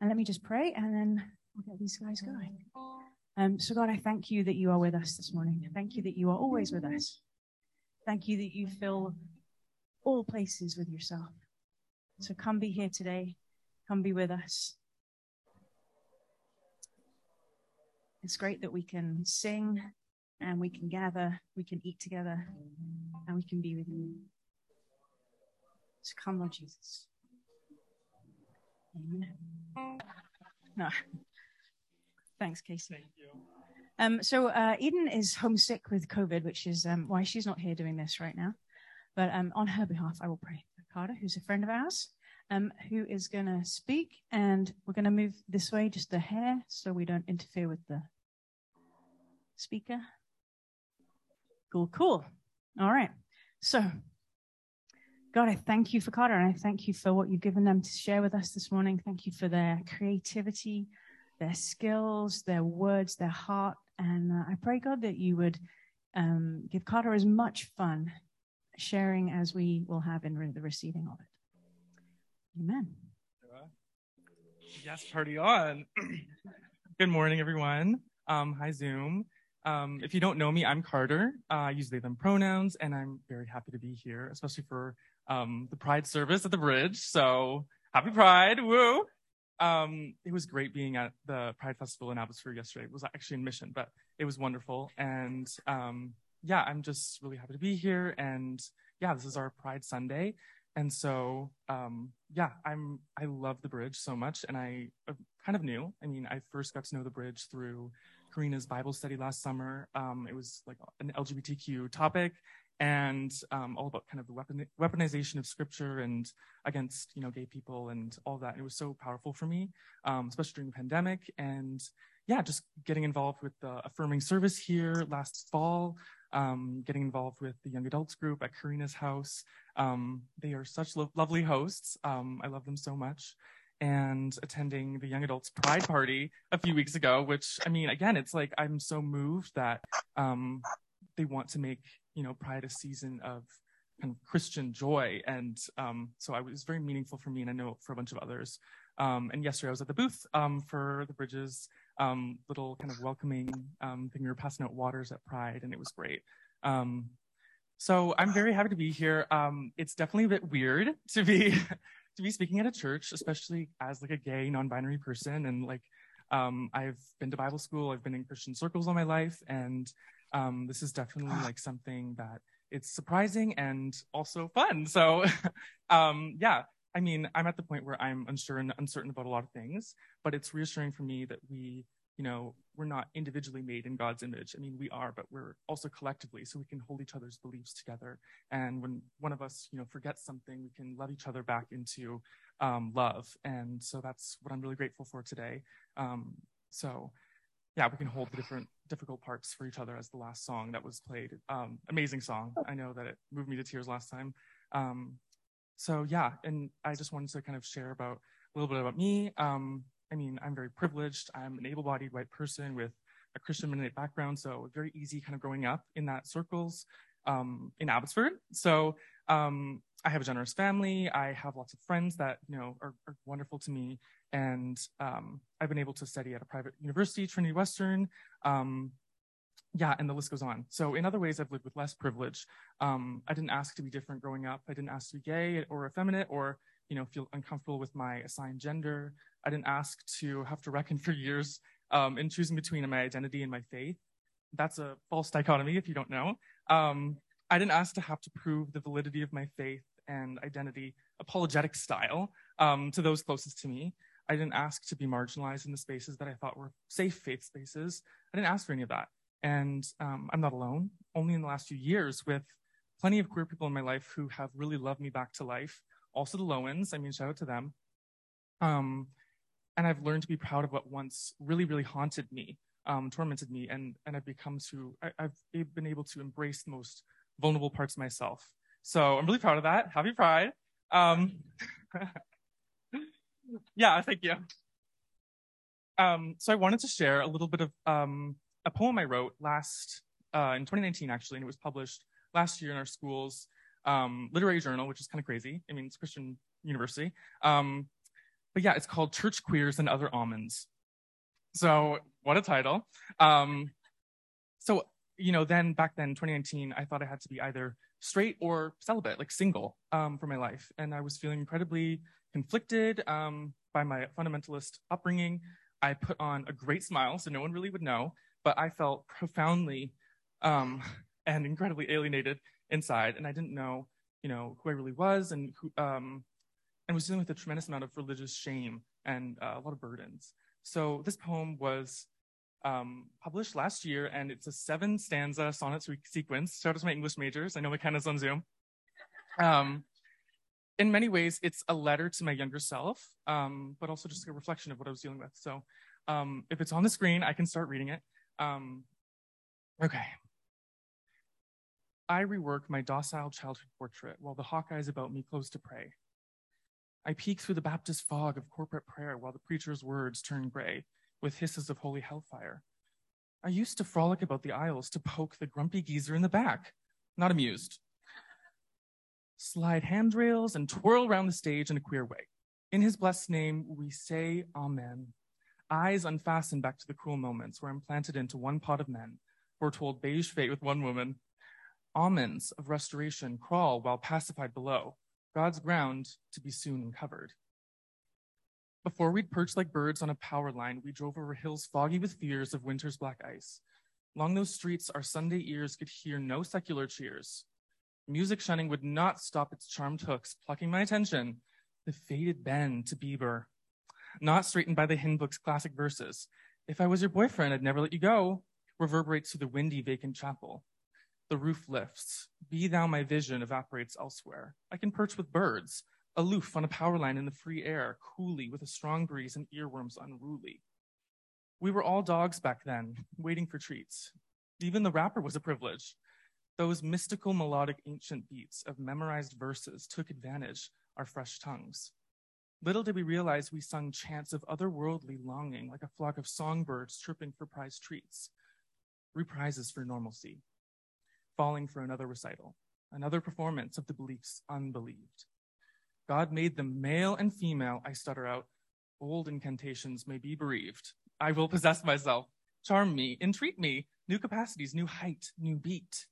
And let me just pray and then we'll get these guys going. Um, so, God, I thank you that you are with us this morning. Thank you that you are always with us. Thank you that you fill all places with yourself. So, come be here today. Come be with us. It's great that we can sing and we can gather, we can eat together, and we can be with you. So come, Lord Jesus. No. Thanks, Casey. Thank. Um, so uh, Eden is homesick with COVID, which is um, why she's not here doing this right now. But um, on her behalf, I will pray for Carter, who's a friend of ours, um, who is going to speak, and we're going to move this way just a hair so we don't interfere with the speaker. Cool, cool. All right. So, God, I thank you for Carter, and I thank you for what you've given them to share with us this morning. Thank you for their creativity, their skills, their words, their heart. And uh, I pray, God, that you would um, give Carter as much fun sharing as we will have in re- the receiving of it. Amen. Yes, party on. Good morning, everyone. Um, hi, Zoom. Um, if you don't know me, I'm Carter. Uh, I use they, them pronouns, and I'm very happy to be here, especially for um, the Pride service at the bridge. So happy Pride, woo! Um, it was great being at the Pride Festival in Abbotsford yesterday. It was actually in Mission, but it was wonderful. And um, yeah, I'm just really happy to be here. And yeah, this is our Pride Sunday. And so, um, yeah, I'm, I love the bridge so much. And I uh, kind of knew, I mean, I first got to know the bridge through Karina's Bible study last summer. Um, it was like an LGBTQ topic and um, all about kind of the weapon, weaponization of scripture and against you know gay people and all that. And it was so powerful for me, um, especially during the pandemic. And yeah, just getting involved with the affirming service here last fall, um, getting involved with the young adults group at Karina's house. Um, they are such lo- lovely hosts. Um, I love them so much. And attending the young adults pride party a few weeks ago, which I mean, again, it's like I'm so moved that um, they want to make you know pride a season of kind of Christian joy, and um, so I was very meaningful for me, and I know for a bunch of others. Um, and yesterday I was at the booth um, for the Bridges um, little kind of welcoming um, thing. We were passing out waters at Pride, and it was great. Um, so I'm very happy to be here. It's definitely a bit weird to be to be speaking at a church, especially as like a gay non-binary person, and like I've been to Bible school, I've been in Christian circles all my life, and um, this is definitely like something that it's surprising and also fun. So, um, yeah, I mean, I'm at the point where I'm unsure and uncertain about a lot of things, but it's reassuring for me that we, you know, we're not individually made in God's image. I mean, we are, but we're also collectively, so we can hold each other's beliefs together. And when one of us, you know, forgets something, we can love each other back into um, love. And so that's what I'm really grateful for today. Um, so, yeah, we can hold the different difficult parts for each other as the last song that was played. Um, amazing song. I know that it moved me to tears last time. Um, so yeah, and I just wanted to kind of share about a little bit about me. Um, I mean, I'm very privileged. I'm an able-bodied white person with a Christian Mennonite background, so very easy kind of growing up in that circles um, in Abbotsford. So um, I have a generous family. I have lots of friends that you know are, are wonderful to me, and um, I've been able to study at a private university, Trinity Western. Um, yeah, and the list goes on. So in other ways, I've lived with less privilege. Um, I didn't ask to be different growing up. I didn't ask to be gay or effeminate or you know feel uncomfortable with my assigned gender. I didn't ask to have to reckon for years um, in choosing between my identity and my faith. That's a false dichotomy if you don't know. Um, I didn't ask to have to prove the validity of my faith and identity apologetic style um, to those closest to me. I didn't ask to be marginalized in the spaces that I thought were safe faith spaces. I didn't ask for any of that. And um, I'm not alone. Only in the last few years, with plenty of queer people in my life who have really loved me back to life. Also, the Lowens. I mean, shout out to them. Um, and I've learned to be proud of what once really, really haunted me, um, tormented me, and and I've become to. I, I've been able to embrace the most vulnerable parts of myself. So I'm really proud of that. Happy Pride. Um, yeah, thank you. Um, so I wanted to share a little bit of um, a poem I wrote last uh, in 2019, actually, and it was published last year in our school's um, literary journal, which is kind of crazy. I mean, it's Christian University. Um, but yeah, it's called Church Queers and Other Almonds. So what a title. Um, so, you know, then back then, 2019, I thought I had to be either straight or celibate, like single, um, for my life. And I was feeling incredibly conflicted um, by my fundamentalist upbringing. I put on a great smile so no one really would know, but I felt profoundly um, and incredibly alienated inside. And I didn't know, you know, who I really was and who, um, and was dealing with a tremendous amount of religious shame and uh, a lot of burdens. So this poem was um, published last year, and it's a seven stanza sonnet sequence. Shout out to my English majors. I know McKenna's on Zoom. Um, in many ways, it's a letter to my younger self, um, but also just a reflection of what I was dealing with. So um, if it's on the screen, I can start reading it. Um, okay. I rework my docile childhood portrait while the hawkeyes about me close to prey. I peek through the Baptist fog of corporate prayer while the preacher's words turn gray with hisses of holy hellfire. I used to frolic about the aisles to poke the grumpy geezer in the back, not amused. Slide handrails and twirl round the stage in a queer way. In his blessed name, we say Amen. Eyes unfastened back to the cruel moments where I'm planted into one pot of men, foretold beige fate with one woman. Almonds of restoration crawl while pacified below, God's ground to be soon uncovered. Before we'd perched like birds on a power line, we drove over hills foggy with fears of winter's black ice. Along those streets, our Sunday ears could hear no secular cheers. Music shunning would not stop its charmed hooks, plucking my attention. The faded bend to Bieber, not straightened by the hymn book's classic verses. If I was your boyfriend, I'd never let you go, reverberates through the windy, vacant chapel. The roof lifts. Be thou my vision evaporates elsewhere. I can perch with birds, aloof on a power line in the free air, coolly with a strong breeze and earworms unruly. We were all dogs back then, waiting for treats. Even the rapper was a privilege. Those mystical melodic ancient beats of memorized verses took advantage our fresh tongues. Little did we realize we sung chants of otherworldly longing like a flock of songbirds chirping for prize treats, reprises for normalcy, falling for another recital, another performance of the beliefs unbelieved. God made them male and female, I stutter out. Old incantations may be bereaved. I will possess myself. Charm me, entreat me. New capacities, new height, new beat.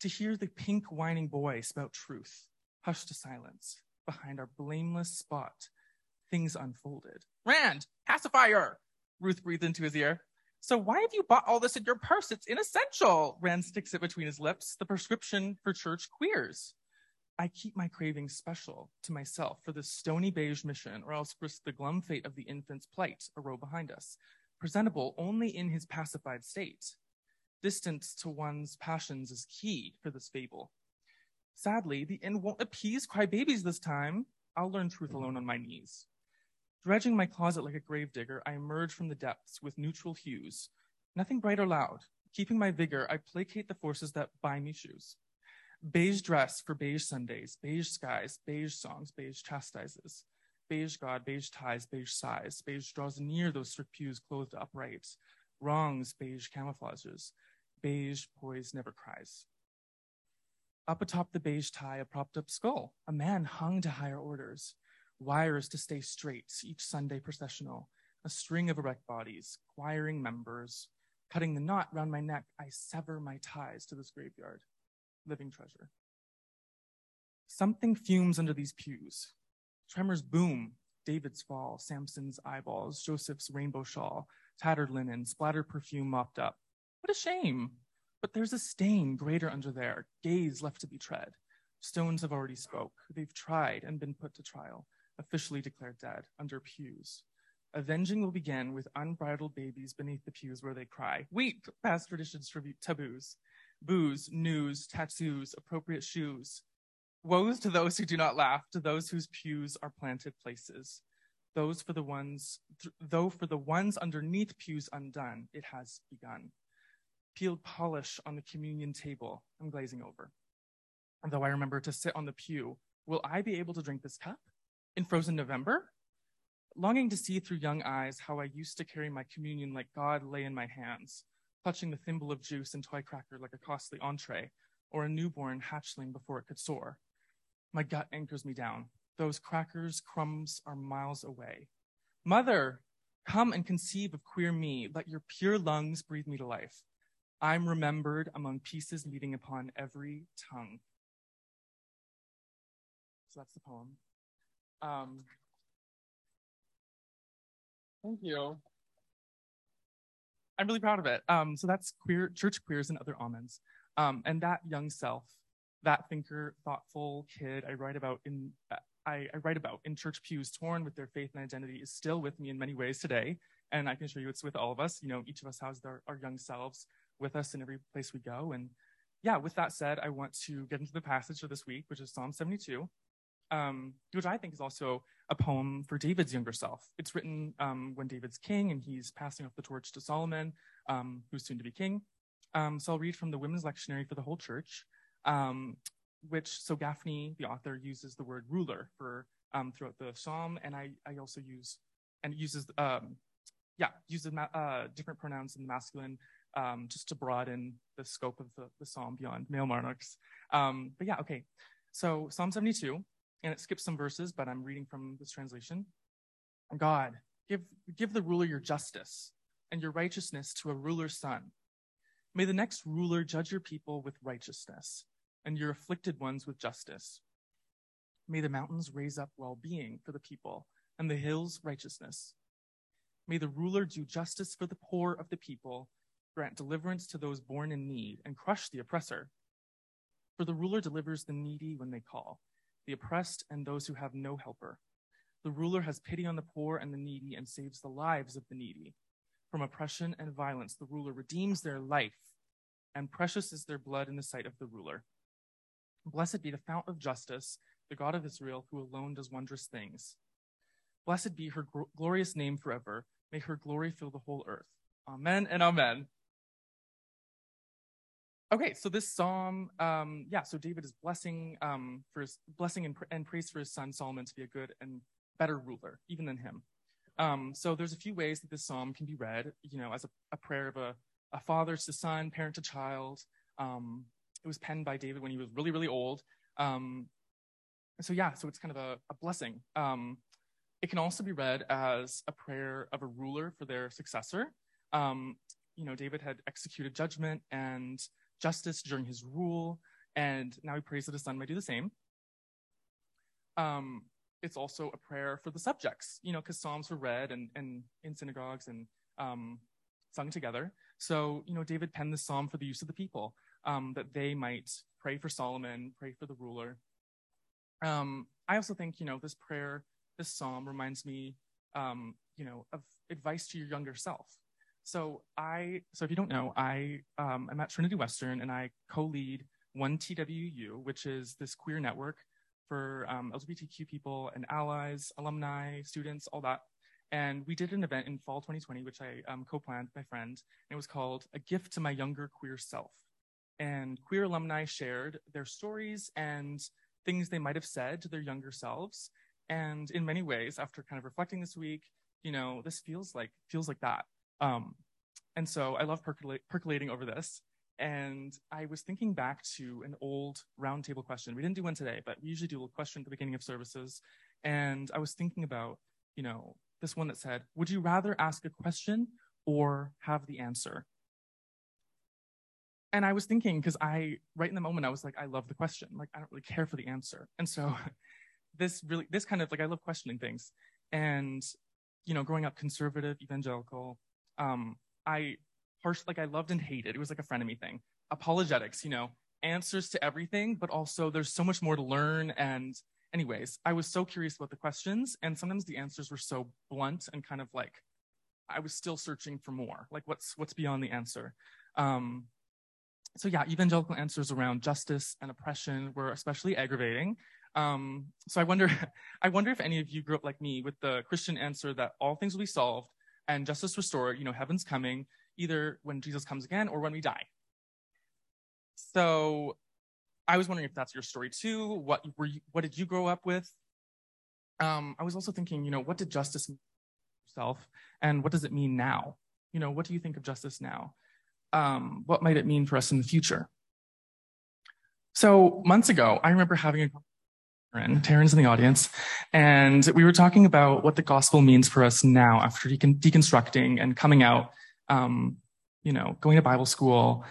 To hear the pink whining boy spout truth, hushed to silence. Behind our blameless spot, things unfolded. Rand, pacifier! Ruth breathed into his ear. So why have you bought all this in your purse? It's inessential. Rand sticks it between his lips. The prescription for church queers. I keep my cravings special to myself for this stony beige mission, or else risk the glum fate of the infant's plight, a row behind us, presentable only in his pacified state. Distance to one's passions is key for this fable. Sadly, the end won't appease crybabies this time. I'll learn truth mm-hmm. alone on my knees. Dredging my closet like a gravedigger, I emerge from the depths with neutral hues. Nothing bright or loud. Keeping my vigor, I placate the forces that buy me shoes. Beige dress for beige Sundays, beige skies, beige songs, beige chastises. Beige God, beige ties, beige sighs. Beige draws near those strict pews clothed upright. Wrongs, beige camouflages. Beige poise never cries. Up atop the beige tie, a propped up skull. A man hung to higher orders. Wires to stay straight, each Sunday processional. A string of erect bodies, choiring members. Cutting the knot round my neck, I sever my ties to this graveyard living treasure. Something fumes under these pews. Tremors boom, David's fall, Samson's eyeballs, Joseph's rainbow shawl, tattered linen, splattered perfume mopped up. What a shame! But there's a stain greater under there, gaze left to be tread. Stones have already spoke. They've tried and been put to trial, officially declared dead, under pews. Avenging will begin with unbridled babies beneath the pews where they cry, Weep, past traditions, tribute, taboos booze, news, tattoos, appropriate shoes. Woes to those who do not laugh, to those whose pews are planted places. Those for the ones, th- though for the ones underneath pews undone, it has begun. Peeled polish on the communion table, I'm glazing over. And though I remember to sit on the pew, will I be able to drink this cup in frozen November? Longing to see through young eyes how I used to carry my communion like God lay in my hands, clutching the thimble of juice and toy cracker like a costly entree, or a newborn hatchling before it could soar. My gut anchors me down. those crackers' crumbs are miles away. Mother, come and conceive of queer me. Let your pure lungs breathe me to life. I'm remembered among pieces meeting upon every tongue. So that's the poem. Um, thank you. I'm really proud of it. Um, so that's queer, church queers and other almonds. Um, and that young self, that thinker, thoughtful kid I write about in I, I, write about in church pews, torn with their faith and identity, is still with me in many ways today. And I can show you it's with all of us. You know, each of us has our, our young selves with us in every place we go. And yeah, with that said, I want to get into the passage for this week, which is Psalm 72, um, which I think is also a poem for David's younger self. It's written um, when David's king and he's passing off the torch to Solomon, um, who's soon to be king. Um, so I'll read from the Women's Lectionary for the whole church, um, which so Gafney, the author, uses the word ruler for um, throughout the psalm, and I, I also use and uses yeah uses uh, different pronouns in the masculine just to broaden the scope of the, the psalm beyond male monarchs. But yeah, okay. So Psalm 72, and it skips some verses, but I'm reading from this translation. God, give, give the ruler your justice and your righteousness to a ruler's son. May the next ruler judge your people with righteousness and your afflicted ones with justice. May the mountains raise up well being for the people and the hills righteousness. May the ruler do justice for the poor of the people grant deliverance to those born in need, and crush the oppressor. For the ruler delivers the needy when they call, the oppressed and those who have no helper. The ruler has pity on the poor and the needy and saves the lives of the needy. From oppression and violence, the ruler redeems their life, and precious is their blood in the sight of the ruler. Blessed be the fount of justice, the God of Israel, who alone does wondrous things. Blessed be her glorious name forever. May her glory fill the whole earth. Amen and amen. Okay, so this psalm, um, yeah, so David is blessing um, for his blessing and, and, praise for his son Solomon to be a good and better ruler, even than him. Um, so there's a few ways that this psalm can be read, you know, as a, a prayer of a, a, father to son, parent to child. Um, it was penned by David when he was really, really old. Um, so yeah, so it's kind of a, a blessing. Um, it can also be read as a prayer of a ruler for their successor. you know, David had executed judgment and justice during his rule, and now he prays that his son might do the same. Um, it's also a prayer for the subjects, you know, because Psalms were read and, and in synagogues and um, sung together. So, you know, David penned this psalm for the use of the people, um, that they might pray for Solomon, pray for the ruler. Um, I also think, you know, this prayer, this psalm reminds me, um, you know, of advice to your younger self. So I, so if you don't know, I um, I'm at Trinity Western and I co-lead One TWU, which is this queer network for um, LGBTQ people and allies, alumni, students, all that. And we did an event in fall 2020, which I um, co-planned with my friend. And it was called "A Gift to My Younger Queer Self." And queer alumni shared their stories and things they might have said to their younger selves. And in many ways, after kind of reflecting this week, you know, this feels like feels like that. Um, and so I love percolate, percolating over this. And I was thinking back to an old roundtable question. We didn't do one today, but we usually do a question at the beginning of services. And I was thinking about, you know, this one that said, Would you rather ask a question or have the answer? And I was thinking, because I, right in the moment, I was like, I love the question. Like, I don't really care for the answer. And so this really, this kind of like, I love questioning things. And, you know, growing up conservative, evangelical, um, I harsh, like I loved and hated. It was like a frenemy thing. Apologetics, you know, answers to everything, but also there's so much more to learn. And anyways, I was so curious about the questions and sometimes the answers were so blunt and kind of like, I was still searching for more, like what's, what's beyond the answer. Um, so yeah, evangelical answers around justice and oppression were especially aggravating. Um, so I wonder, I wonder if any of you grew up like me with the Christian answer that all things will be solved and justice restored, you know, heaven's coming either when Jesus comes again or when we die. So I was wondering if that's your story too. What were you, what did you grow up with? Um, I was also thinking, you know, what did justice mean yourself and what does it mean now? You know, what do you think of justice now? Um, what might it mean for us in the future? So months ago, I remember having a Taryn. Taryn's in the audience. And we were talking about what the gospel means for us now after deconstructing and coming out, um, you know, going to Bible school,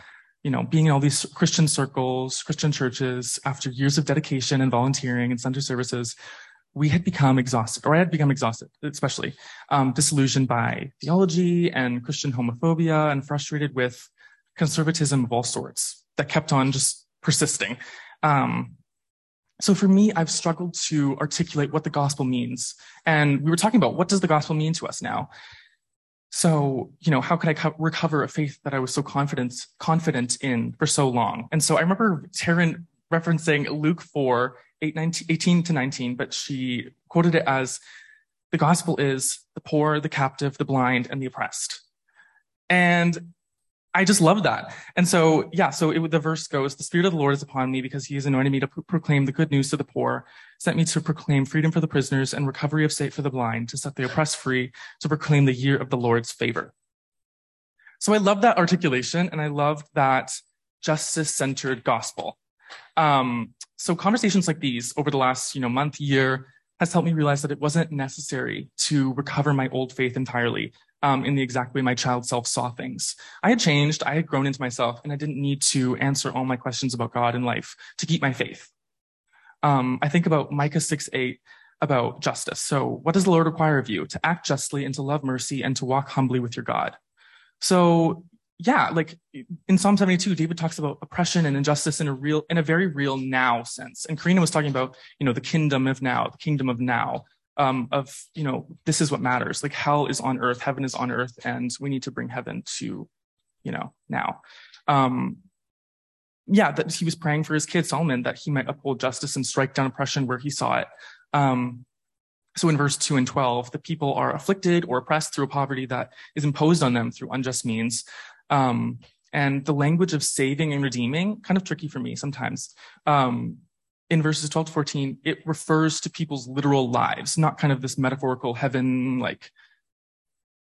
you know, being in all these Christian circles, Christian churches, after years of dedication and volunteering and Sunday services, we had become exhausted, or I had become exhausted, especially um, disillusioned by theology and Christian homophobia and frustrated with conservatism of all sorts that kept on just persisting. Um, so for me, I've struggled to articulate what the gospel means. And we were talking about what does the gospel mean to us now? So, you know, how could I co- recover a faith that I was so confident, confident in for so long? And so I remember Taryn referencing Luke 4, 8, 19, 18 to 19, but she quoted it as the gospel is the poor, the captive, the blind, and the oppressed. And I just love that. And so, yeah, so it, the verse goes, the spirit of the Lord is upon me because he has anointed me to pro- proclaim the good news to the poor, sent me to proclaim freedom for the prisoners and recovery of sight for the blind, to set the oppressed free, to proclaim the year of the Lord's favor. So I love that articulation and I love that justice centered gospel. Um, so conversations like these over the last, you know, month, year has helped me realize that it wasn't necessary to recover my old faith entirely um, in the exact way my child self saw things. I had changed, I had grown into myself, and I didn't need to answer all my questions about God and life to keep my faith. Um, I think about Micah 6 8 about justice. So, what does the Lord require of you? To act justly and to love mercy and to walk humbly with your God. So, yeah, like in Psalm 72, David talks about oppression and injustice in a real, in a very real now sense. And Karina was talking about, you know, the kingdom of now, the kingdom of now um, of you know this is what matters. Like hell is on earth heaven is on earth and we need to bring heaven to you know now. Um, yeah that he was praying for his kid solomon that he might uphold justice and strike down oppression where he saw it. Um, so in verse 2 and 12 the people are afflicted or oppressed through a poverty that is imposed on them through unjust means. Um, and the language of saving and redeeming kind of tricky for me sometimes. Um, in verses 12 to 14, it refers to people's literal lives, not kind of this metaphorical heaven, like,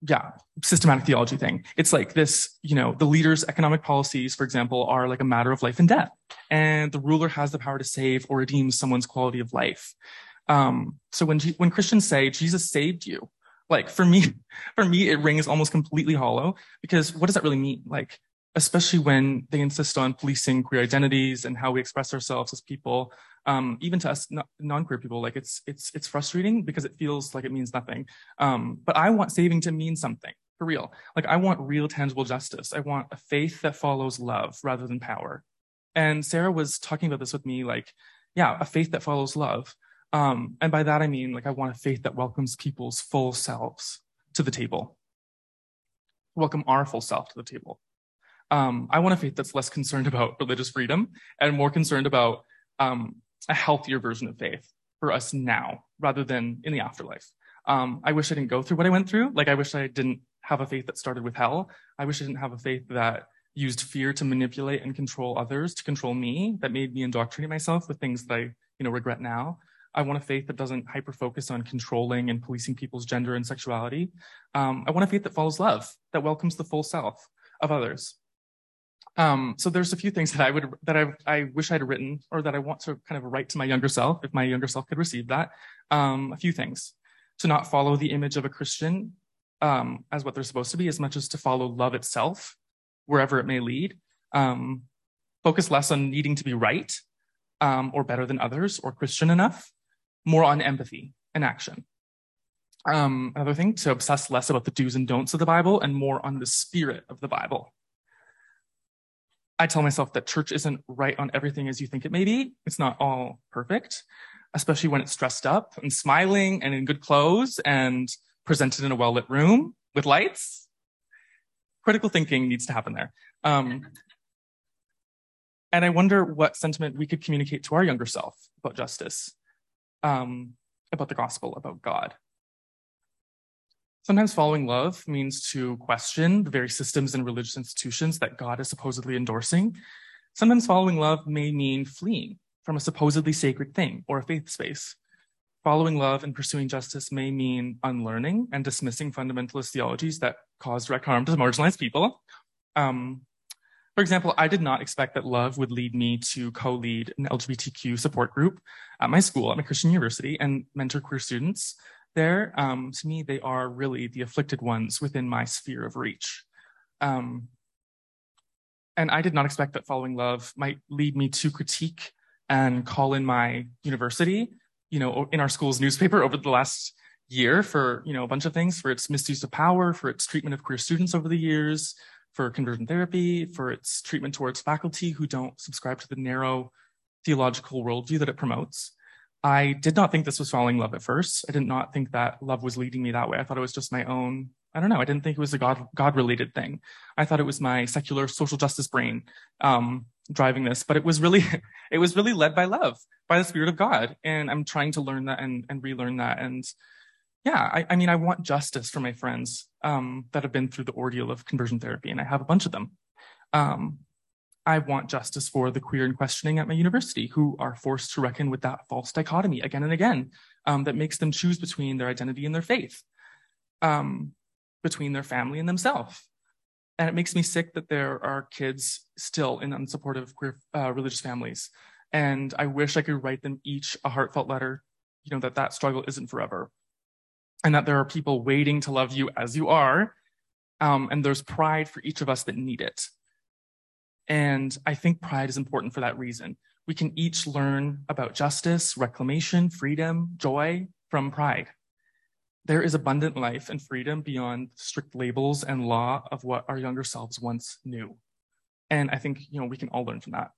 yeah, systematic theology thing. It's like this, you know, the leader's economic policies, for example, are like a matter of life and death. And the ruler has the power to save or redeem someone's quality of life. Um, so when, when Christians say Jesus saved you, like for me, for me, it rings almost completely hollow because what does that really mean? Like, especially when they insist on policing queer identities and how we express ourselves as people um, even to us non-queer people, like it's it's it's frustrating because it feels like it means nothing. Um, but I want saving to mean something for real. Like I want real, tangible justice. I want a faith that follows love rather than power. And Sarah was talking about this with me, like, yeah, a faith that follows love. Um, and by that I mean like I want a faith that welcomes people's full selves to the table. Welcome our full self to the table. Um, I want a faith that's less concerned about religious freedom and more concerned about um, a healthier version of faith for us now rather than in the afterlife. Um, I wish I didn't go through what I went through. Like I wish I didn't have a faith that started with hell. I wish I didn't have a faith that used fear to manipulate and control others, to control me, that made me indoctrinate myself with things that I, you know, regret now. I want a faith that doesn't hyper focus on controlling and policing people's gender and sexuality. Um, I want a faith that follows love, that welcomes the full self of others. Um, so there's a few things that I would that I I wish I'd written or that I want to kind of write to my younger self if my younger self could receive that. Um, a few things to not follow the image of a Christian um, as what they're supposed to be, as much as to follow love itself wherever it may lead. Um, focus less on needing to be right um, or better than others or Christian enough, more on empathy and action. Um, another thing to obsess less about the do's and don'ts of the Bible and more on the spirit of the Bible. I tell myself that church isn't right on everything as you think it may be. It's not all perfect, especially when it's dressed up and smiling and in good clothes and presented in a well lit room with lights. Critical thinking needs to happen there. Um, and I wonder what sentiment we could communicate to our younger self about justice, um, about the gospel, about God. Sometimes following love means to question the very systems and religious institutions that God is supposedly endorsing. Sometimes following love may mean fleeing from a supposedly sacred thing or a faith space. Following love and pursuing justice may mean unlearning and dismissing fundamentalist theologies that cause direct harm to marginalized people. Um, For example, I did not expect that love would lead me to co-lead an LGBTQ support group at my school, at my Christian university, and mentor queer students there. Um, to me, they are really the afflicted ones within my sphere of reach. Um, and I did not expect that following love might lead me to critique and call in my university, you know, in our school's newspaper over the last year for, you know, a bunch of things, for its misuse of power, for its treatment of queer students over the years, for conversion therapy, for its treatment towards faculty who don't subscribe to the narrow theological worldview that it promotes. I did not think this was falling love at first. I did not think that love was leading me that way. I thought it was just my own I don't know. I didn't think it was a God God related thing. I thought it was my secular social justice brain um, driving this, but it was really it was really led by love, by the Spirit of God, and I'm trying to learn that and and relearn that. And yeah, I, I mean, I want justice for my friends um, that have been through the ordeal of conversion therapy, and I have a bunch of them. Um, I want justice for the queer and questioning at my university who are forced to reckon with that false dichotomy again and again um, that makes them choose between their identity and their faith. Um, between their family and themselves. And it makes me sick that there are kids still in unsupportive queer uh, religious families. And I wish I could write them each a heartfelt letter, you know, that that struggle isn't forever. And that there are people waiting to love you as you are. Um, and there's pride for each of us that need it. And I think pride is important for that reason. We can each learn about justice, reclamation, freedom, joy from pride. There is abundant life and freedom beyond strict labels and law of what our younger selves once knew. And I think, you know, we can all learn from that.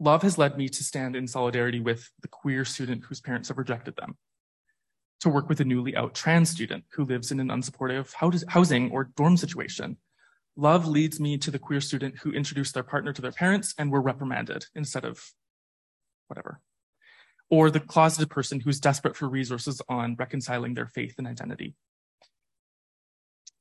Love has led me to stand in solidarity with the queer student whose parents have rejected them, to work with a newly out trans student who lives in an unsupportive housing or dorm situation. Love leads me to the queer student who introduced their partner to their parents and were reprimanded instead of whatever or the closeted person who's desperate for resources on reconciling their faith and identity.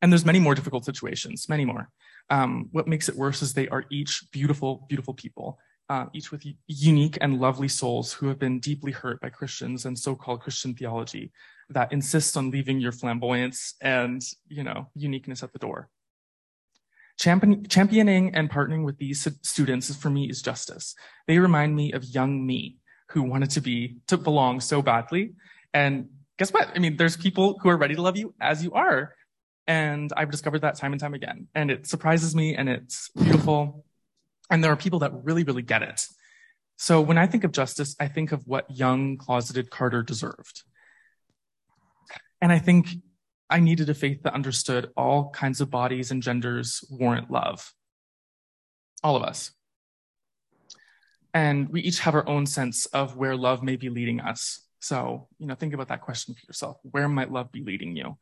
And there's many more difficult situations, many more. Um, what makes it worse is they are each beautiful, beautiful people, uh, each with unique and lovely souls who have been deeply hurt by Christians and so-called Christian theology that insists on leaving your flamboyance and, you know, uniqueness at the door. Champion, championing and partnering with these students for me is justice. They remind me of young me, who wanted to be, to belong so badly. And guess what? I mean, there's people who are ready to love you as you are. And I've discovered that time and time again. And it surprises me and it's beautiful. And there are people that really, really get it. So when I think of justice, I think of what young closeted Carter deserved. And I think I needed a faith that understood all kinds of bodies and genders warrant love. All of us. And we each have our own sense of where love may be leading us. So, you know, think about that question for yourself. Where might love be leading you?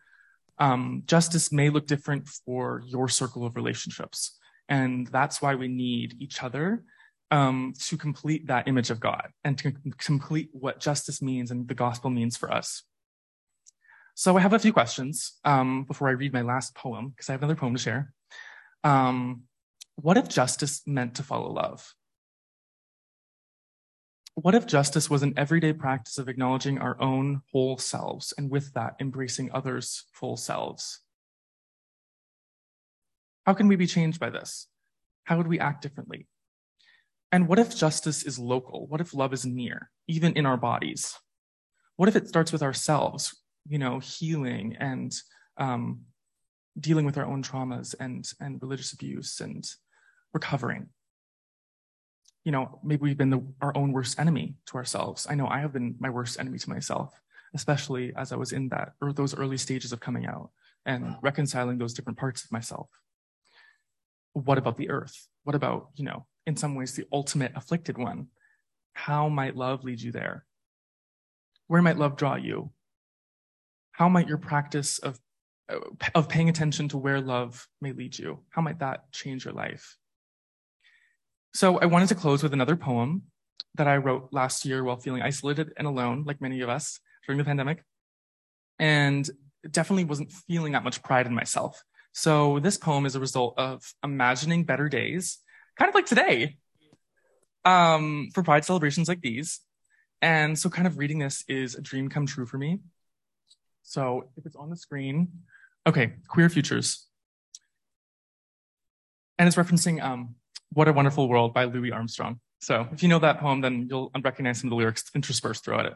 Um, justice may look different for your circle of relationships. And that's why we need each other um, to complete that image of God and to complete what justice means and the gospel means for us. So I have a few questions um, before I read my last poem, because I have another poem to share. Um, what if justice meant to follow love? What if justice was an everyday practice of acknowledging our own whole selves and with that embracing others' full selves? How can we be changed by this? How would we act differently? And what if justice is local? What if love is near, even in our bodies? What if it starts with ourselves, you know, healing and um, dealing with our own traumas and, and religious abuse and recovering? you know, maybe we've been the, our own worst enemy to ourselves. I know I have been my worst enemy to myself, especially as I was in that or those early stages of coming out and reconciling those different parts of myself. What about the earth? What about, you know, in some ways, the ultimate afflicted one? How might love lead you there? Where might love draw you? How might your practice of, of paying attention to where love may lead you, how might that change your life? So I wanted to close with another poem that I wrote last year while feeling isolated and alone, like many of us during the pandemic. And definitely wasn't feeling that much pride in myself. So this poem is a result of imagining better days, kind of like today, um, for pride celebrations like these. And so kind of reading this is a dream come true for me. So if it's on the screen, okay, queer futures. and it's referencing um, "What a Wonderful World" by Louis Armstrong. So if you know that poem, then you'll recognize some of the lyrics interspersed throughout it.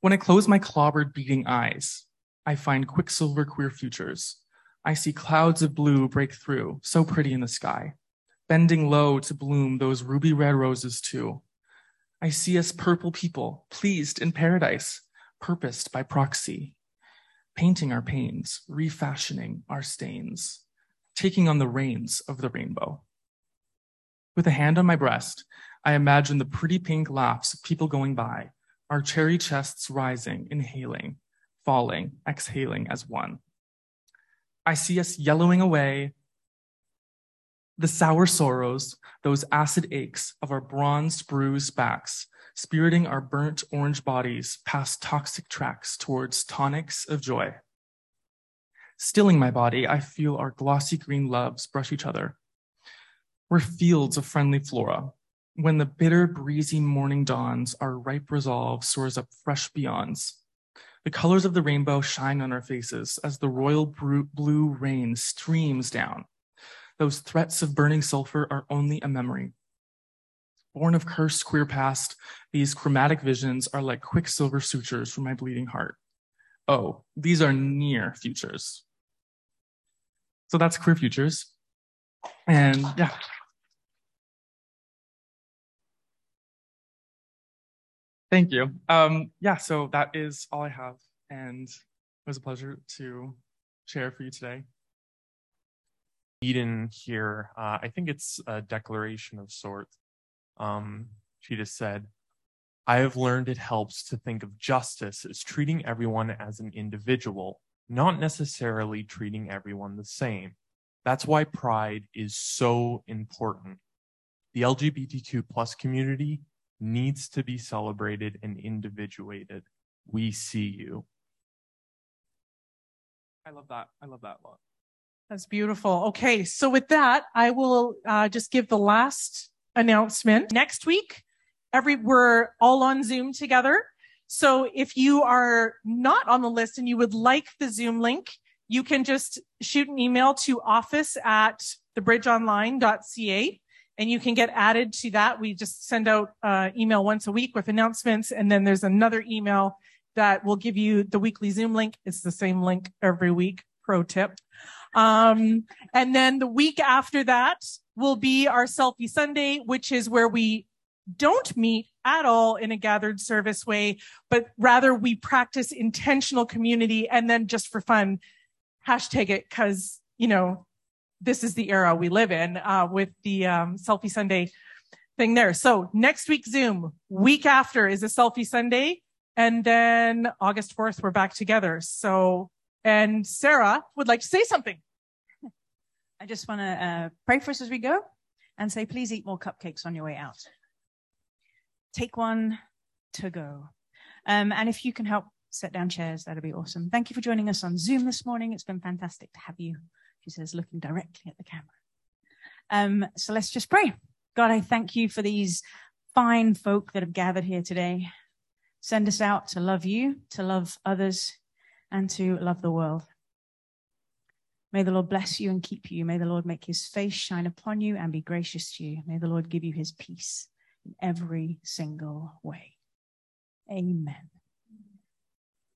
When I close my clobbered, beating eyes, I find quicksilver queer futures. I see clouds of blue break through, so pretty in the sky, bending low to bloom those ruby red roses too. I see us purple people, pleased in paradise, purposed by proxy, painting our pains, refashioning our stains, taking on the reins of the rainbow. With a hand on my breast, I imagine the pretty pink laughs of people going by, our cherry chests rising, inhaling, falling, exhaling as one. I see us yellowing away the sour sorrows, those acid aches of our bronzed, bruised backs, spiriting our burnt orange bodies past toxic tracks towards tonics of joy. Stilling my body, I feel our glossy green loves brush each other. We're fields of friendly flora. When the bitter, breezy morning dawns, our ripe resolve soars up fresh beyonds. The colors of the rainbow shine on our faces as the royal blue rain streams down. Those threats of burning sulfur are only a memory. Born of cursed queer past, these chromatic visions are like quicksilver sutures for my bleeding heart. Oh, these are near futures. So that's queer futures. And yeah. Thank you. Um, yeah, so that is all I have, and it was a pleasure to share for you today. Eden here, uh, I think it's a declaration of sorts. Um, she just said, I have learned it helps to think of justice as treating everyone as an individual, not necessarily treating everyone the same. That's why pride is so important. The LGBTQ plus community needs to be celebrated and individuated. We see you. I love that. I love that lot. That's beautiful. Okay, so with that, I will uh, just give the last announcement. Next week, every we're all on Zoom together. So if you are not on the list and you would like the Zoom link, you can just shoot an email to office at thebridgeonline.ca and you can get added to that. We just send out uh, email once a week with announcements, and then there's another email that will give you the weekly Zoom link. It's the same link every week. Pro tip. Um, and then the week after that will be our selfie Sunday, which is where we don't meet at all in a gathered service way, but rather we practice intentional community and then just for fun, hashtag it because, you know, this is the era we live in uh, with the um, selfie Sunday thing there. So next week Zoom, week after is a selfie Sunday, and then August 4th we're back together. So, and Sarah would like to say something. I just want to uh, pray for us as we go and say, please eat more cupcakes on your way out. Take one to go. Um, and if you can help set down chairs, that'd be awesome. Thank you for joining us on Zoom this morning. It's been fantastic to have you she says, looking directly at the camera. Um, so let's just pray. God, I thank you for these fine folk that have gathered here today. Send us out to love you, to love others, and to love the world. May the Lord bless you and keep you. May the Lord make his face shine upon you and be gracious to you. May the Lord give you his peace in every single way. Amen.